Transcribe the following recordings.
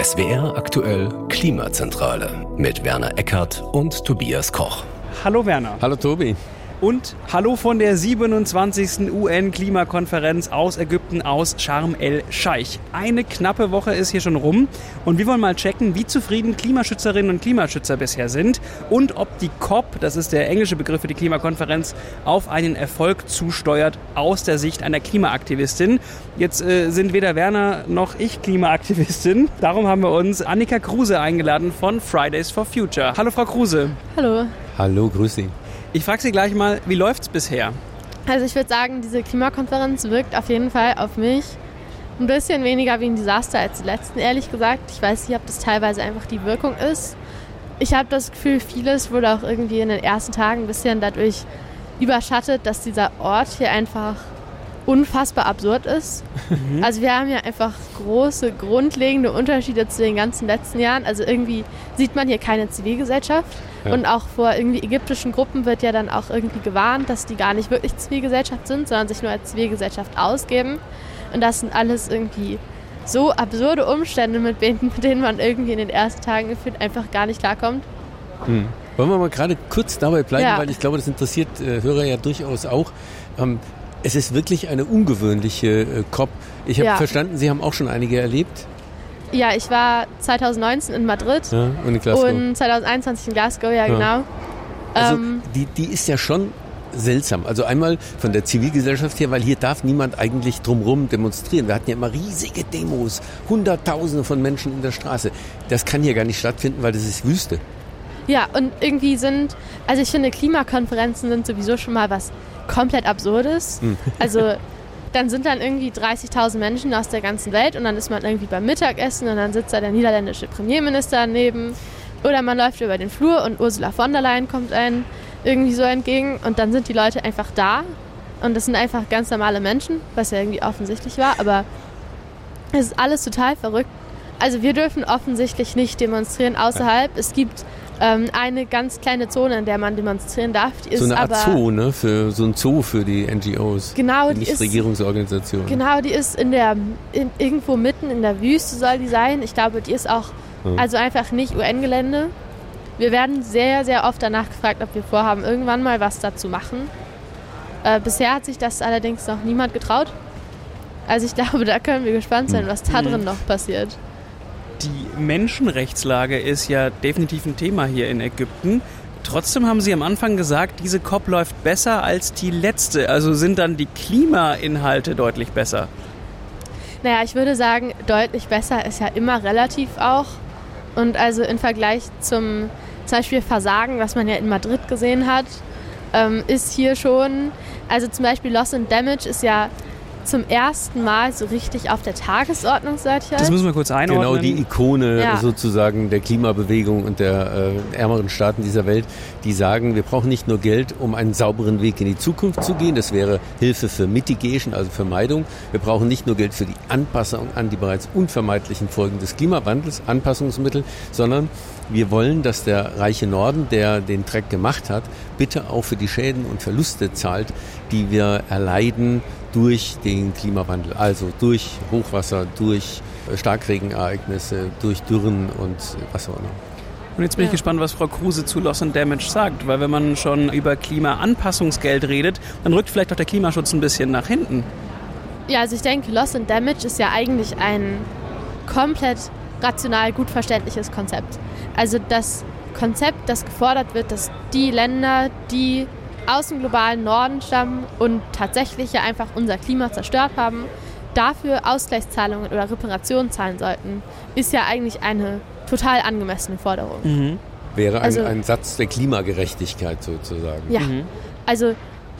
SWR aktuell Klimazentrale mit Werner Eckert und Tobias Koch. Hallo Werner. Hallo Tobi. Und hallo von der 27. UN-Klimakonferenz aus Ägypten, aus Sharm el-Scheich. Eine knappe Woche ist hier schon rum und wir wollen mal checken, wie zufrieden Klimaschützerinnen und Klimaschützer bisher sind und ob die COP, das ist der englische Begriff für die Klimakonferenz, auf einen Erfolg zusteuert aus der Sicht einer Klimaaktivistin. Jetzt äh, sind weder Werner noch ich Klimaaktivistin. Darum haben wir uns Annika Kruse eingeladen von Fridays for Future. Hallo Frau Kruse. Hallo. Hallo, grüß Sie. Ich frage Sie gleich mal, wie läuft es bisher? Also ich würde sagen, diese Klimakonferenz wirkt auf jeden Fall auf mich ein bisschen weniger wie ein Desaster als die letzten, ehrlich gesagt. Ich weiß nicht, ob das teilweise einfach die Wirkung ist. Ich habe das Gefühl, vieles wurde auch irgendwie in den ersten Tagen ein bisschen dadurch überschattet, dass dieser Ort hier einfach unfassbar absurd ist. Mhm. Also wir haben ja einfach große, grundlegende Unterschiede zu den ganzen letzten Jahren. Also irgendwie sieht man hier keine Zivilgesellschaft. Ja. Und auch vor irgendwie ägyptischen Gruppen wird ja dann auch irgendwie gewarnt, dass die gar nicht wirklich Zivilgesellschaft sind, sondern sich nur als Zivilgesellschaft ausgeben. Und das sind alles irgendwie so absurde Umstände, mit denen, mit denen man irgendwie in den ersten Tagen gefühlt einfach gar nicht klarkommt. Hm. Wollen wir mal gerade kurz dabei bleiben, ja. weil ich glaube, das interessiert äh, Hörer ja durchaus auch. Ähm, es ist wirklich eine ungewöhnliche äh, COP. Ich habe ja. verstanden, Sie haben auch schon einige erlebt. Ja, ich war 2019 in Madrid ja, und, in Glasgow. und 2021 in Glasgow, ja, ja. genau. Also ähm, die, die ist ja schon seltsam. Also einmal von der Zivilgesellschaft her, weil hier darf niemand eigentlich drumherum demonstrieren. Wir hatten ja immer riesige Demos, Hunderttausende von Menschen in der Straße. Das kann hier gar nicht stattfinden, weil das ist Wüste. Ja, und irgendwie sind, also ich finde, Klimakonferenzen sind sowieso schon mal was komplett Absurdes. Hm. Also dann sind dann irgendwie 30.000 Menschen aus der ganzen Welt und dann ist man irgendwie beim Mittagessen und dann sitzt da der niederländische Premierminister daneben. Oder man läuft über den Flur und Ursula von der Leyen kommt einem irgendwie so entgegen und dann sind die Leute einfach da und das sind einfach ganz normale Menschen, was ja irgendwie offensichtlich war, aber es ist alles total verrückt. Also wir dürfen offensichtlich nicht demonstrieren außerhalb. Es gibt ähm, eine ganz kleine Zone, in der man demonstrieren darf. Die so eine Art aber, Zoo, ne? Für, so ein Zoo für die NGOs. Genau, die Nichtregierungsorganisationen. Genau, die ist in der, in, irgendwo mitten in der Wüste soll die sein. Ich glaube, die ist auch, hm. also einfach nicht UN-Gelände. Wir werden sehr, sehr oft danach gefragt, ob wir vorhaben, irgendwann mal was dazu machen. Äh, bisher hat sich das allerdings noch niemand getraut. Also ich glaube, da können wir gespannt sein, was da drin noch passiert. Die Menschenrechtslage ist ja definitiv ein Thema hier in Ägypten. Trotzdem haben Sie am Anfang gesagt, diese COP läuft besser als die letzte. Also sind dann die Klimainhalte deutlich besser? Naja, ich würde sagen, deutlich besser ist ja immer relativ auch. Und also im Vergleich zum zum Beispiel Versagen, was man ja in Madrid gesehen hat, ähm, ist hier schon, also zum Beispiel Loss and Damage ist ja zum ersten Mal so richtig auf der Tagesordnung seit Jahren. Das müssen wir kurz einordnen. Genau, die Ikone ja. sozusagen der Klimabewegung und der äh, ärmeren Staaten dieser Welt, die sagen, wir brauchen nicht nur Geld, um einen sauberen Weg in die Zukunft zu gehen, das wäre Hilfe für Mitigation, also Vermeidung. Wir brauchen nicht nur Geld für die Anpassung an die bereits unvermeidlichen Folgen des Klimawandels, Anpassungsmittel, sondern wir wollen, dass der reiche Norden, der den Dreck gemacht hat, bitte auch für die Schäden und Verluste zahlt, die wir erleiden durch den Klimawandel, also durch Hochwasser, durch Starkregenereignisse, durch Dürren und was auch immer. Und jetzt bin ich gespannt, was Frau Kruse zu Loss and Damage sagt, weil wenn man schon über Klimaanpassungsgeld redet, dann rückt vielleicht auch der Klimaschutz ein bisschen nach hinten. Ja, also ich denke, Loss and Damage ist ja eigentlich ein komplett rational gut verständliches Konzept. Also das Konzept, das gefordert wird, dass die Länder, die aus dem globalen Norden stammen und tatsächlich ja einfach unser Klima zerstört haben, dafür Ausgleichszahlungen oder Reparationen zahlen sollten, ist ja eigentlich eine total angemessene Forderung. Mhm. Wäre ein, also, ein Satz der Klimagerechtigkeit sozusagen. Ja, mhm. also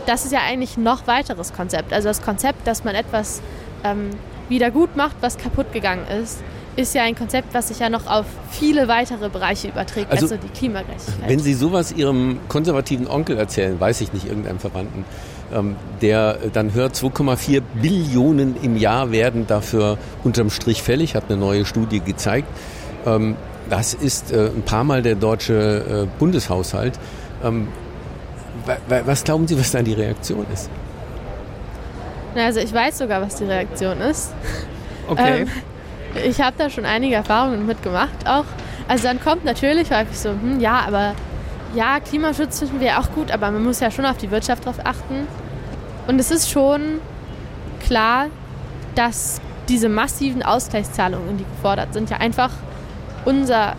das ist ja eigentlich ein noch weiteres Konzept. Also das Konzept, dass man etwas ähm, wieder gut macht, was kaputt gegangen ist, ist ja ein Konzept, was sich ja noch auf viele weitere Bereiche überträgt, also, also die Klimagerechtigkeit. Wenn Sie sowas Ihrem konservativen Onkel erzählen, weiß ich nicht, irgendeinem Verwandten, ähm, der dann hört, 2,4 Billionen im Jahr werden dafür unterm Strich fällig, hat eine neue Studie gezeigt. Ähm, das ist äh, ein paar Mal der deutsche äh, Bundeshaushalt. Ähm, was glauben Sie, was da die Reaktion ist? Na, also ich weiß sogar, was die Reaktion ist. Okay. Ähm, ich habe da schon einige Erfahrungen mitgemacht auch. Also dann kommt natürlich häufig so, hm, ja, aber ja, Klimaschutz finden wir auch gut, aber man muss ja schon auf die Wirtschaft drauf achten. Und es ist schon klar, dass diese massiven Ausgleichszahlungen, die gefordert sind, ja einfach unser,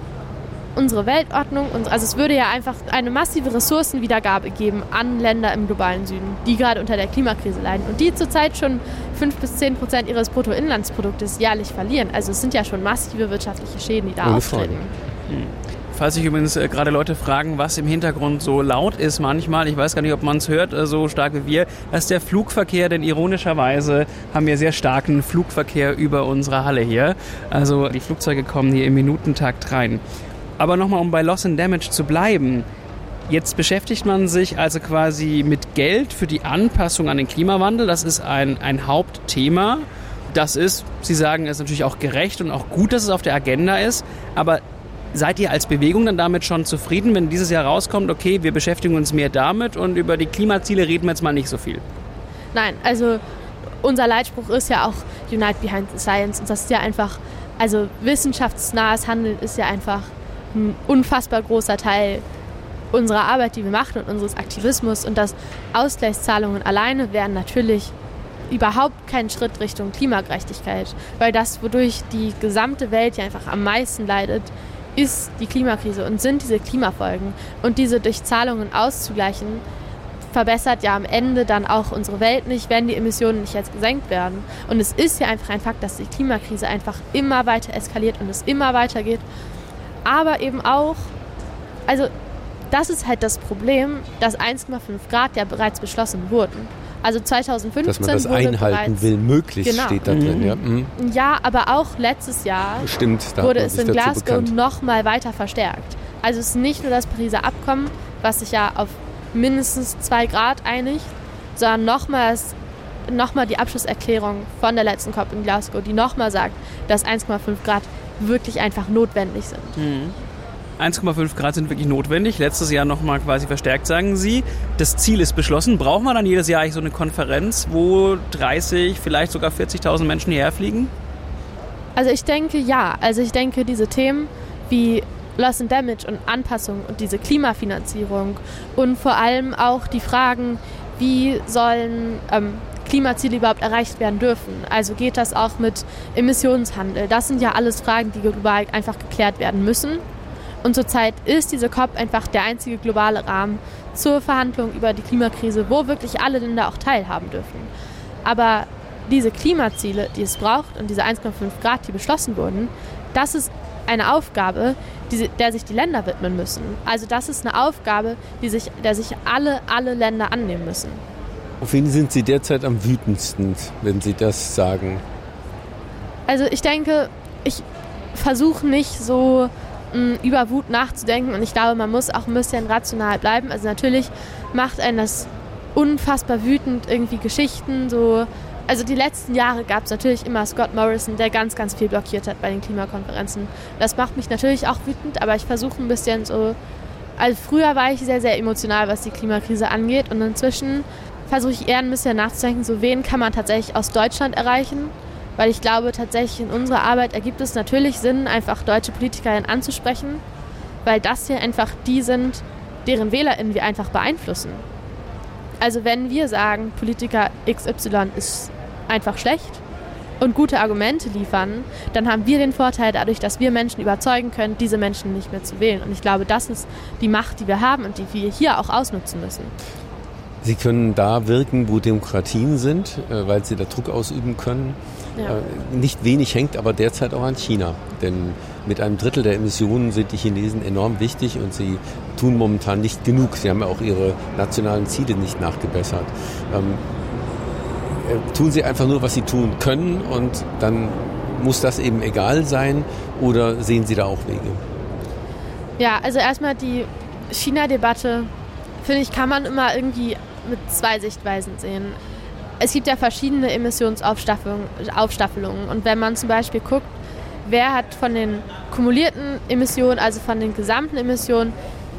unsere Weltordnung, also es würde ja einfach eine massive Ressourcenwiedergabe geben an Länder im globalen Süden, die gerade unter der Klimakrise leiden und die zurzeit schon 5 bis 10 Prozent ihres Bruttoinlandsproduktes jährlich verlieren. Also es sind ja schon massive wirtschaftliche Schäden, die da auftreten. Hm. Falls sich übrigens äh, gerade Leute fragen, was im Hintergrund so laut ist manchmal, ich weiß gar nicht, ob man es hört, äh, so stark wie wir, das ist der Flugverkehr, denn ironischerweise haben wir sehr starken Flugverkehr über unsere Halle hier. Also die Flugzeuge kommen hier im Minutentakt rein. Aber nochmal, um bei Loss and Damage zu bleiben. Jetzt beschäftigt man sich also quasi mit Geld für die Anpassung an den Klimawandel. Das ist ein, ein Hauptthema. Das ist, Sie sagen, es ist natürlich auch gerecht und auch gut, dass es auf der Agenda ist. Aber Seid ihr als Bewegung dann damit schon zufrieden, wenn dieses Jahr rauskommt, okay, wir beschäftigen uns mehr damit und über die Klimaziele reden wir jetzt mal nicht so viel? Nein, also unser Leitspruch ist ja auch Unite Behind Science und das ist ja einfach, also wissenschaftsnahes Handeln ist ja einfach ein unfassbar großer Teil unserer Arbeit, die wir machen und unseres Aktivismus und dass Ausgleichszahlungen alleine wären natürlich überhaupt kein Schritt Richtung Klimagerechtigkeit, weil das, wodurch die gesamte Welt ja einfach am meisten leidet, ist die Klimakrise und sind diese Klimafolgen. Und diese durch Zahlungen auszugleichen, verbessert ja am Ende dann auch unsere Welt nicht, wenn die Emissionen nicht jetzt gesenkt werden. Und es ist ja einfach ein Fakt, dass die Klimakrise einfach immer weiter eskaliert und es immer weiter geht. Aber eben auch, also das ist halt das Problem, dass 1,5 Grad ja bereits beschlossen wurden. Also 2015 Dass man das einhalten will, möglichst genau. steht da drin. Mhm. Ja. Mhm. ja, aber auch letztes Jahr Stimmt, wurde es in Glasgow noch mal weiter verstärkt. Also es ist nicht nur das Pariser Abkommen, was sich ja auf mindestens zwei Grad einigt, sondern nochmals nochmal die Abschlusserklärung von der letzten COP in Glasgow, die nochmal sagt, dass 1,5 Grad wirklich einfach notwendig sind. Mhm. 1,5 Grad sind wirklich notwendig. Letztes Jahr nochmal quasi verstärkt, sagen Sie. Das Ziel ist beschlossen. Braucht man dann jedes Jahr eigentlich so eine Konferenz, wo 30, vielleicht sogar 40.000 Menschen hierher fliegen? Also ich denke ja. Also ich denke, diese Themen wie Loss and Damage und Anpassung und diese Klimafinanzierung und vor allem auch die Fragen, wie sollen ähm, Klimaziele überhaupt erreicht werden dürfen. Also geht das auch mit Emissionshandel? Das sind ja alles Fragen, die global einfach geklärt werden müssen. Und zurzeit ist diese COP einfach der einzige globale Rahmen zur Verhandlung über die Klimakrise, wo wirklich alle Länder auch teilhaben dürfen. Aber diese Klimaziele, die es braucht und diese 1,5 Grad, die beschlossen wurden, das ist eine Aufgabe, die, der sich die Länder widmen müssen. Also das ist eine Aufgabe, die sich, der sich alle, alle Länder annehmen müssen. Auf wen sind Sie derzeit am wütendsten, wenn Sie das sagen? Also ich denke, ich versuche nicht so über Wut nachzudenken. Und ich glaube, man muss auch ein bisschen rational bleiben. Also natürlich macht einen das unfassbar wütend, irgendwie Geschichten so. Also die letzten Jahre gab es natürlich immer Scott Morrison, der ganz, ganz viel blockiert hat bei den Klimakonferenzen. Das macht mich natürlich auch wütend, aber ich versuche ein bisschen so. Also früher war ich sehr, sehr emotional, was die Klimakrise angeht. Und inzwischen versuche ich eher ein bisschen nachzudenken, so wen kann man tatsächlich aus Deutschland erreichen weil ich glaube, tatsächlich in unserer Arbeit ergibt es natürlich Sinn, einfach deutsche Politikerinnen anzusprechen, weil das hier einfach die sind, deren WählerInnen wir einfach beeinflussen. Also wenn wir sagen, Politiker XY ist einfach schlecht und gute Argumente liefern, dann haben wir den Vorteil dadurch, dass wir Menschen überzeugen können, diese Menschen nicht mehr zu wählen. Und ich glaube, das ist die Macht, die wir haben und die wir hier auch ausnutzen müssen. Sie können da wirken, wo Demokratien sind, äh, weil sie da Druck ausüben können. Ja. Äh, nicht wenig hängt aber derzeit auch an China. Denn mit einem Drittel der Emissionen sind die Chinesen enorm wichtig und sie tun momentan nicht genug. Sie haben ja auch ihre nationalen Ziele nicht nachgebessert. Ähm, äh, tun sie einfach nur, was sie tun können und dann muss das eben egal sein oder sehen Sie da auch Wege? Ja, also erstmal die China-Debatte, finde ich, kann man immer irgendwie mit zwei Sichtweisen sehen. Es gibt ja verschiedene Emissionsaufstaffelungen und wenn man zum Beispiel guckt, wer hat von den kumulierten Emissionen, also von den gesamten Emissionen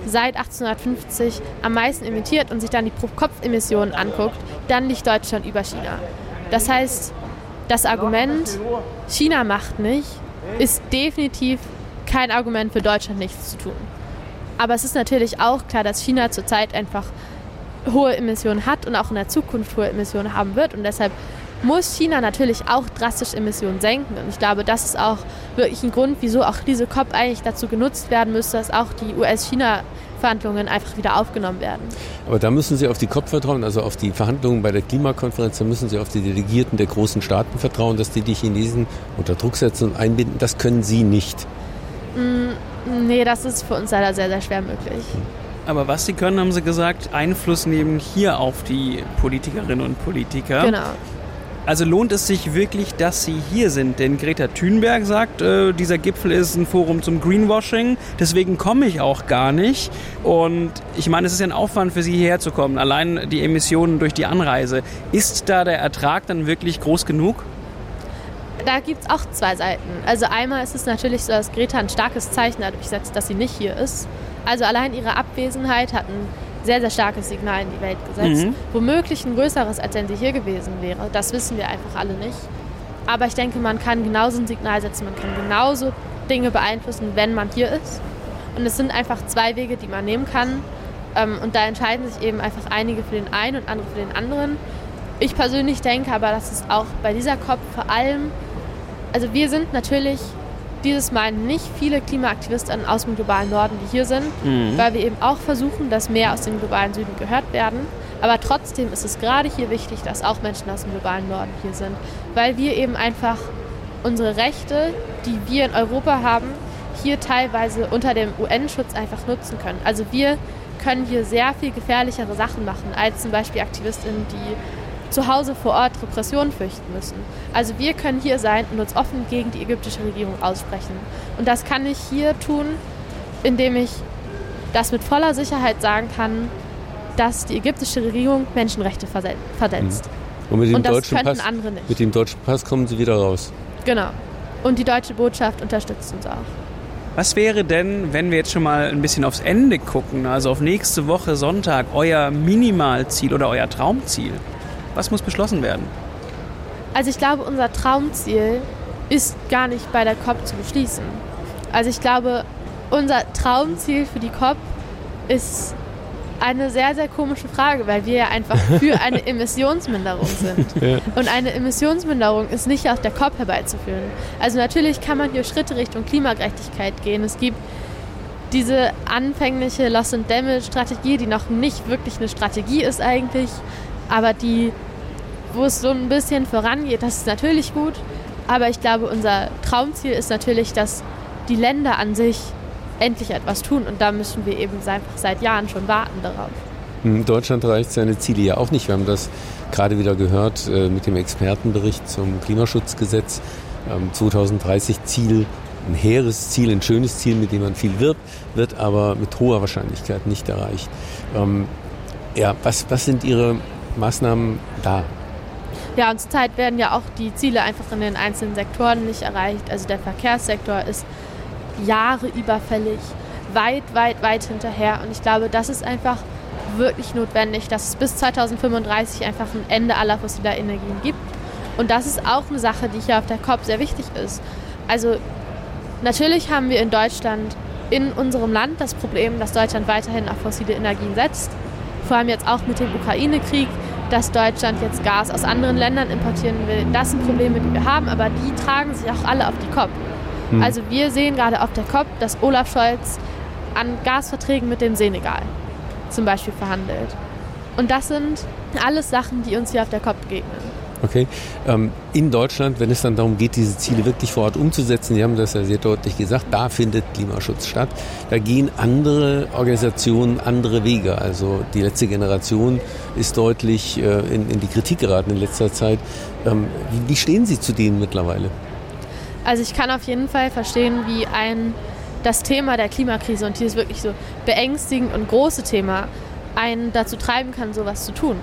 seit 1850 am meisten emittiert und sich dann die Pro-Kopf-Emissionen anguckt, dann liegt Deutschland über China. Das heißt, das Argument, China macht nicht, ist definitiv kein Argument für Deutschland nichts zu tun. Aber es ist natürlich auch klar, dass China zurzeit einfach hohe Emissionen hat und auch in der Zukunft hohe Emissionen haben wird. Und deshalb muss China natürlich auch drastisch Emissionen senken. Und ich glaube, das ist auch wirklich ein Grund, wieso auch diese COP eigentlich dazu genutzt werden müsste, dass auch die US-China-Verhandlungen einfach wieder aufgenommen werden. Aber da müssen Sie auf die COP vertrauen, also auf die Verhandlungen bei der Klimakonferenz, da müssen Sie auf die Delegierten der großen Staaten vertrauen, dass die die Chinesen unter Druck setzen und einbinden. Das können Sie nicht. Mm, nee, das ist für uns leider sehr, sehr schwer möglich. Aber was sie können, haben sie gesagt, Einfluss nehmen hier auf die Politikerinnen und Politiker. Genau. Also lohnt es sich wirklich, dass Sie hier sind? Denn Greta Thunberg sagt, äh, dieser Gipfel ist ein Forum zum Greenwashing, deswegen komme ich auch gar nicht. Und ich meine, es ist ja ein Aufwand für Sie hierher zu kommen, allein die Emissionen durch die Anreise. Ist da der Ertrag dann wirklich groß genug? Da gibt es auch zwei Seiten. Also einmal ist es natürlich so, dass Greta ein starkes Zeichen dadurch setzt, dass sie nicht hier ist. Also allein ihre Abwesenheit hat ein sehr, sehr starkes Signal in die Welt gesetzt. Mhm. Womöglich ein größeres, als wenn sie hier gewesen wäre. Das wissen wir einfach alle nicht. Aber ich denke, man kann genauso ein Signal setzen, man kann genauso Dinge beeinflussen, wenn man hier ist. Und es sind einfach zwei Wege, die man nehmen kann. Ähm, und da entscheiden sich eben einfach einige für den einen und andere für den anderen. Ich persönlich denke aber, dass es auch bei dieser COP vor allem, also wir sind natürlich dieses Mal nicht viele Klimaaktivisten aus dem globalen Norden, die hier sind, mhm. weil wir eben auch versuchen, dass mehr aus dem globalen Süden gehört werden. Aber trotzdem ist es gerade hier wichtig, dass auch Menschen aus dem globalen Norden hier sind, weil wir eben einfach unsere Rechte, die wir in Europa haben, hier teilweise unter dem UN-Schutz einfach nutzen können. Also wir können hier sehr viel gefährlichere Sachen machen als zum Beispiel AktivistInnen, die zu Hause vor Ort Repressionen fürchten müssen. Also wir können hier sein und uns offen gegen die ägyptische Regierung aussprechen. Und das kann ich hier tun, indem ich das mit voller Sicherheit sagen kann, dass die ägyptische Regierung Menschenrechte verletzt. Mhm. Und, mit dem, und deutschen Pass, mit dem deutschen Pass kommen sie wieder raus. Genau. Und die deutsche Botschaft unterstützt uns auch. Was wäre denn, wenn wir jetzt schon mal ein bisschen aufs Ende gucken, also auf nächste Woche Sonntag, euer Minimalziel oder euer Traumziel? Was muss beschlossen werden? Also ich glaube, unser Traumziel ist gar nicht bei der COP zu beschließen. Also ich glaube, unser Traumziel für die COP ist eine sehr, sehr komische Frage, weil wir ja einfach für eine Emissionsminderung sind. Ja. Und eine Emissionsminderung ist nicht auf der COP herbeizuführen. Also natürlich kann man hier Schritte Richtung Klimagerechtigkeit gehen. Es gibt diese anfängliche Loss and Damage Strategie, die noch nicht wirklich eine Strategie ist eigentlich, aber die, wo es so ein bisschen vorangeht, das ist natürlich gut. Aber ich glaube, unser Traumziel ist natürlich, dass die Länder an sich endlich etwas tun. Und da müssen wir eben einfach seit Jahren schon warten darauf. Hm, Deutschland erreicht seine Ziele ja auch nicht. Wir haben das gerade wieder gehört äh, mit dem Expertenbericht zum Klimaschutzgesetz. 2030 ähm, Ziel, ein hehres Ziel, ein schönes Ziel, mit dem man viel wirbt, wird aber mit hoher Wahrscheinlichkeit nicht erreicht. Ähm, ja, was, was sind Ihre Maßnahmen da? Ja, und zurzeit werden ja auch die Ziele einfach in den einzelnen Sektoren nicht erreicht. Also der Verkehrssektor ist Jahre überfällig, weit, weit, weit hinterher. Und ich glaube, das ist einfach wirklich notwendig, dass es bis 2035 einfach ein Ende aller fossiler Energien gibt. Und das ist auch eine Sache, die hier auf der COP sehr wichtig ist. Also natürlich haben wir in Deutschland, in unserem Land das Problem, dass Deutschland weiterhin auf fossile Energien setzt vor allem jetzt auch mit dem Ukraine-Krieg, dass Deutschland jetzt Gas aus anderen Ländern importieren will. Das sind Probleme, die wir haben, aber die tragen sich auch alle auf die COP. Hm. Also wir sehen gerade auf der COP, dass Olaf Scholz an Gasverträgen mit dem Senegal zum Beispiel verhandelt. Und das sind alles Sachen, die uns hier auf der COP begegnen. Okay. Ähm, in Deutschland, wenn es dann darum geht, diese Ziele wirklich vor Ort umzusetzen, Sie haben das ja sehr deutlich gesagt, da findet Klimaschutz statt. Da gehen andere Organisationen andere Wege. Also die letzte Generation ist deutlich äh, in, in, die Kritik geraten in letzter Zeit. Ähm, wie, stehen Sie zu denen mittlerweile? Also ich kann auf jeden Fall verstehen, wie ein das Thema der Klimakrise und dieses wirklich so beängstigend und große Thema einen dazu treiben kann, sowas zu tun.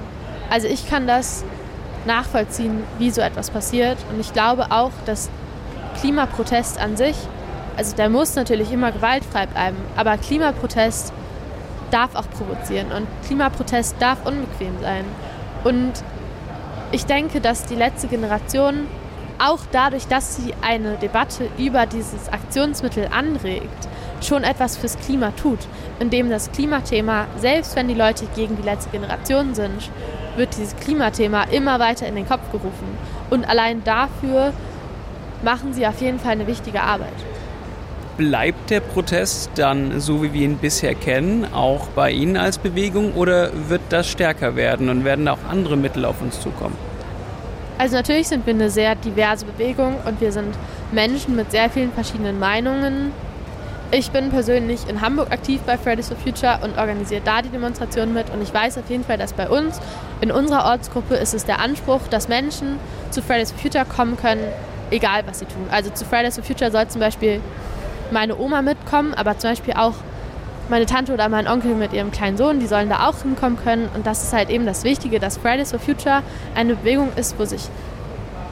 Also ich kann das nachvollziehen, wie so etwas passiert. Und ich glaube auch, dass Klimaprotest an sich, also der muss natürlich immer gewaltfrei bleiben, aber Klimaprotest darf auch provozieren und Klimaprotest darf unbequem sein. Und ich denke, dass die letzte Generation auch dadurch, dass sie eine Debatte über dieses Aktionsmittel anregt, schon etwas fürs Klima tut, indem das Klimathema, selbst wenn die Leute gegen die letzte Generation sind, wird dieses Klimathema immer weiter in den Kopf gerufen. Und allein dafür machen sie auf jeden Fall eine wichtige Arbeit. Bleibt der Protest dann, so wie wir ihn bisher kennen, auch bei Ihnen als Bewegung oder wird das stärker werden und werden auch andere Mittel auf uns zukommen? Also natürlich sind wir eine sehr diverse Bewegung und wir sind Menschen mit sehr vielen verschiedenen Meinungen. Ich bin persönlich in Hamburg aktiv bei Fridays for Future und organisiere da die Demonstration mit und ich weiß auf jeden Fall, dass bei uns in unserer Ortsgruppe ist es der Anspruch, dass Menschen zu Fridays for Future kommen können, egal was sie tun. Also zu Fridays for Future soll zum Beispiel meine Oma mitkommen, aber zum Beispiel auch meine Tante oder mein Onkel mit ihrem kleinen Sohn, die sollen da auch hinkommen können. Und das ist halt eben das Wichtige, dass Fridays for Future eine Bewegung ist, wo sich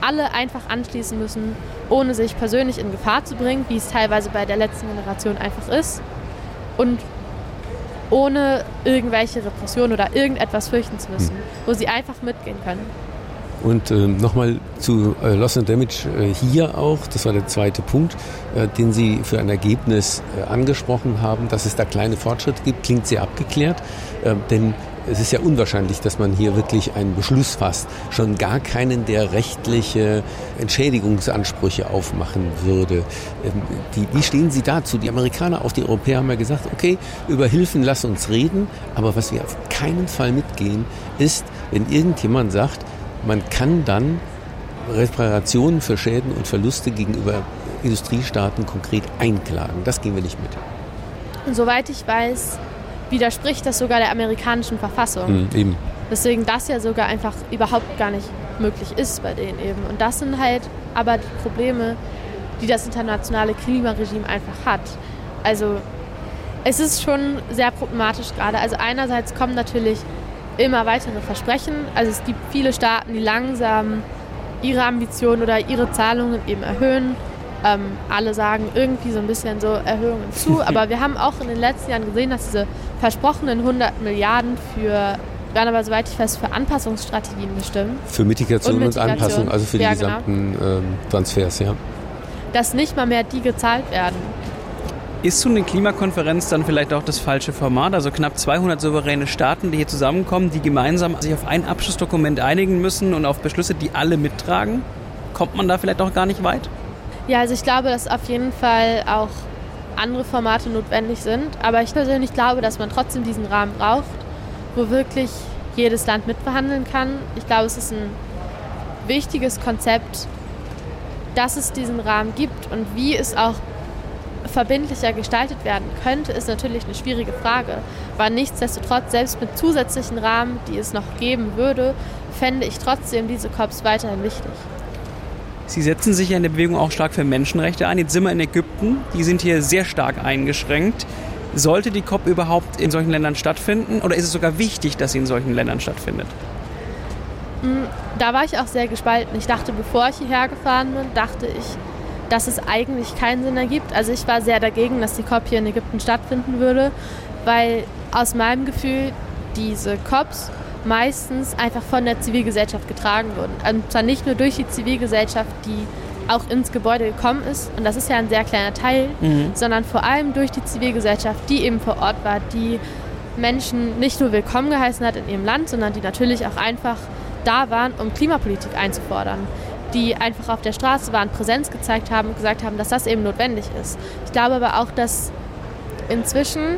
alle einfach anschließen müssen, ohne sich persönlich in Gefahr zu bringen, wie es teilweise bei der letzten Generation einfach ist. Und ohne irgendwelche Repressionen oder irgendetwas fürchten zu müssen, hm. wo sie einfach mitgehen können. Und äh, nochmal zu äh, Loss and Damage äh, hier auch, das war der zweite Punkt, äh, den Sie für ein Ergebnis äh, angesprochen haben, dass es da kleine Fortschritte gibt, klingt sehr abgeklärt, äh, denn es ist ja unwahrscheinlich, dass man hier wirklich einen Beschluss fasst, schon gar keinen, der rechtliche Entschädigungsansprüche aufmachen würde. Ähm, wie, stehen Sie dazu? Die Amerikaner, auch die Europäer haben ja gesagt, okay, über Hilfen lass uns reden, aber was wir auf keinen Fall mitgehen, ist, wenn irgendjemand sagt, man kann dann Reparationen für Schäden und Verluste gegenüber Industriestaaten konkret einklagen. Das gehen wir nicht mit. Und soweit ich weiß, widerspricht das sogar der amerikanischen Verfassung. Mhm, eben. Deswegen das ja sogar einfach überhaupt gar nicht möglich ist bei denen eben. Und das sind halt aber die Probleme, die das internationale Klimaregime einfach hat. Also es ist schon sehr problematisch gerade. Also einerseits kommen natürlich immer weitere Versprechen. Also es gibt viele Staaten, die langsam ihre Ambitionen oder ihre Zahlungen eben erhöhen. Ähm, alle sagen irgendwie so ein bisschen so Erhöhungen zu, aber wir haben auch in den letzten Jahren gesehen, dass diese versprochenen 100 Milliarden für werden aber soweit ich weiß für Anpassungsstrategien bestimmt. Für Mitigation und, Mitigation. und Anpassung, also für die ja, genau. gesamten genau. ähm, Transfers, ja. Dass nicht mal mehr die gezahlt werden. Ist so eine Klimakonferenz dann vielleicht auch das falsche Format? Also knapp 200 souveräne Staaten, die hier zusammenkommen, die gemeinsam sich auf ein Abschlussdokument einigen müssen und auf Beschlüsse, die alle mittragen? Kommt man da vielleicht auch gar nicht weit? Ja, also ich glaube, dass auf jeden Fall auch andere Formate notwendig sind. Aber ich persönlich glaube, dass man trotzdem diesen Rahmen braucht, wo wirklich jedes Land mitverhandeln kann. Ich glaube, es ist ein wichtiges Konzept, dass es diesen Rahmen gibt und wie es auch verbindlicher gestaltet werden könnte, ist natürlich eine schwierige Frage. Aber nichtsdestotrotz, selbst mit zusätzlichen Rahmen, die es noch geben würde, fände ich trotzdem diese COPs weiterhin wichtig. Sie setzen sich ja in der Bewegung auch stark für Menschenrechte ein. Jetzt sind wir in Ägypten, die sind hier sehr stark eingeschränkt. Sollte die COP überhaupt in solchen Ländern stattfinden oder ist es sogar wichtig, dass sie in solchen Ländern stattfindet? Hm, da war ich auch sehr gespalten. Ich dachte, bevor ich hierher gefahren bin, dachte ich, dass es eigentlich keinen Sinn ergibt. Also ich war sehr dagegen, dass die COP hier in Ägypten stattfinden würde, weil aus meinem Gefühl diese COPs meistens einfach von der Zivilgesellschaft getragen wurden. Und zwar nicht nur durch die Zivilgesellschaft, die auch ins Gebäude gekommen ist, und das ist ja ein sehr kleiner Teil, mhm. sondern vor allem durch die Zivilgesellschaft, die eben vor Ort war, die Menschen nicht nur willkommen geheißen hat in ihrem Land, sondern die natürlich auch einfach da waren, um Klimapolitik einzufordern die einfach auf der Straße waren, Präsenz gezeigt haben und gesagt haben, dass das eben notwendig ist. Ich glaube aber auch, dass inzwischen,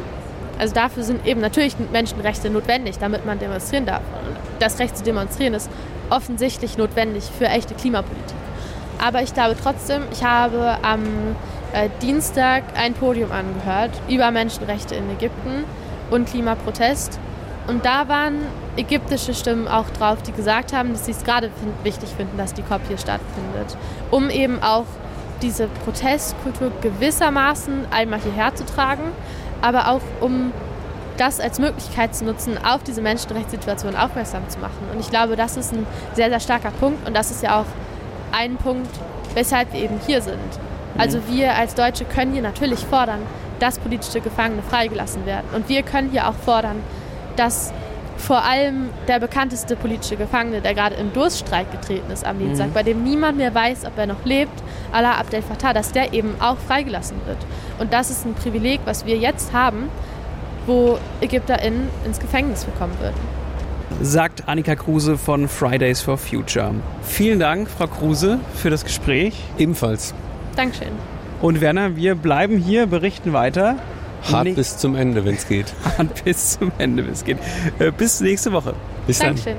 also dafür sind eben natürlich Menschenrechte notwendig, damit man demonstrieren darf. Und das Recht zu demonstrieren ist offensichtlich notwendig für echte Klimapolitik. Aber ich glaube trotzdem, ich habe am äh, Dienstag ein Podium angehört über Menschenrechte in Ägypten und Klimaprotest. Und da waren ägyptische Stimmen auch drauf, die gesagt haben, dass sie es gerade wichtig finden, dass die COP hier stattfindet, um eben auch diese Protestkultur gewissermaßen einmal hierher zu tragen, aber auch um das als Möglichkeit zu nutzen, auf diese Menschenrechtssituation aufmerksam zu machen. Und ich glaube, das ist ein sehr, sehr starker Punkt und das ist ja auch ein Punkt, weshalb wir eben hier sind. Also mhm. wir als Deutsche können hier natürlich fordern, dass politische Gefangene freigelassen werden. Und wir können hier auch fordern, dass vor allem der bekannteste politische Gefangene, der gerade im Durststreik getreten ist am Dienstag, mhm. bei dem niemand mehr weiß, ob er noch lebt, Allah Abdel Fattah, dass der eben auch freigelassen wird. Und das ist ein Privileg, was wir jetzt haben, wo ÄgypterInnen ins Gefängnis bekommen würden. Sagt Annika Kruse von Fridays for Future. Vielen Dank, Frau Kruse, für das Gespräch. Ebenfalls. Dankeschön. Und Werner, wir bleiben hier, berichten weiter. Hart nee. bis zum Ende, wenn es geht. Hart bis zum Ende, wenn es geht. Äh, bis nächste Woche. Bis dann. Dankeschön.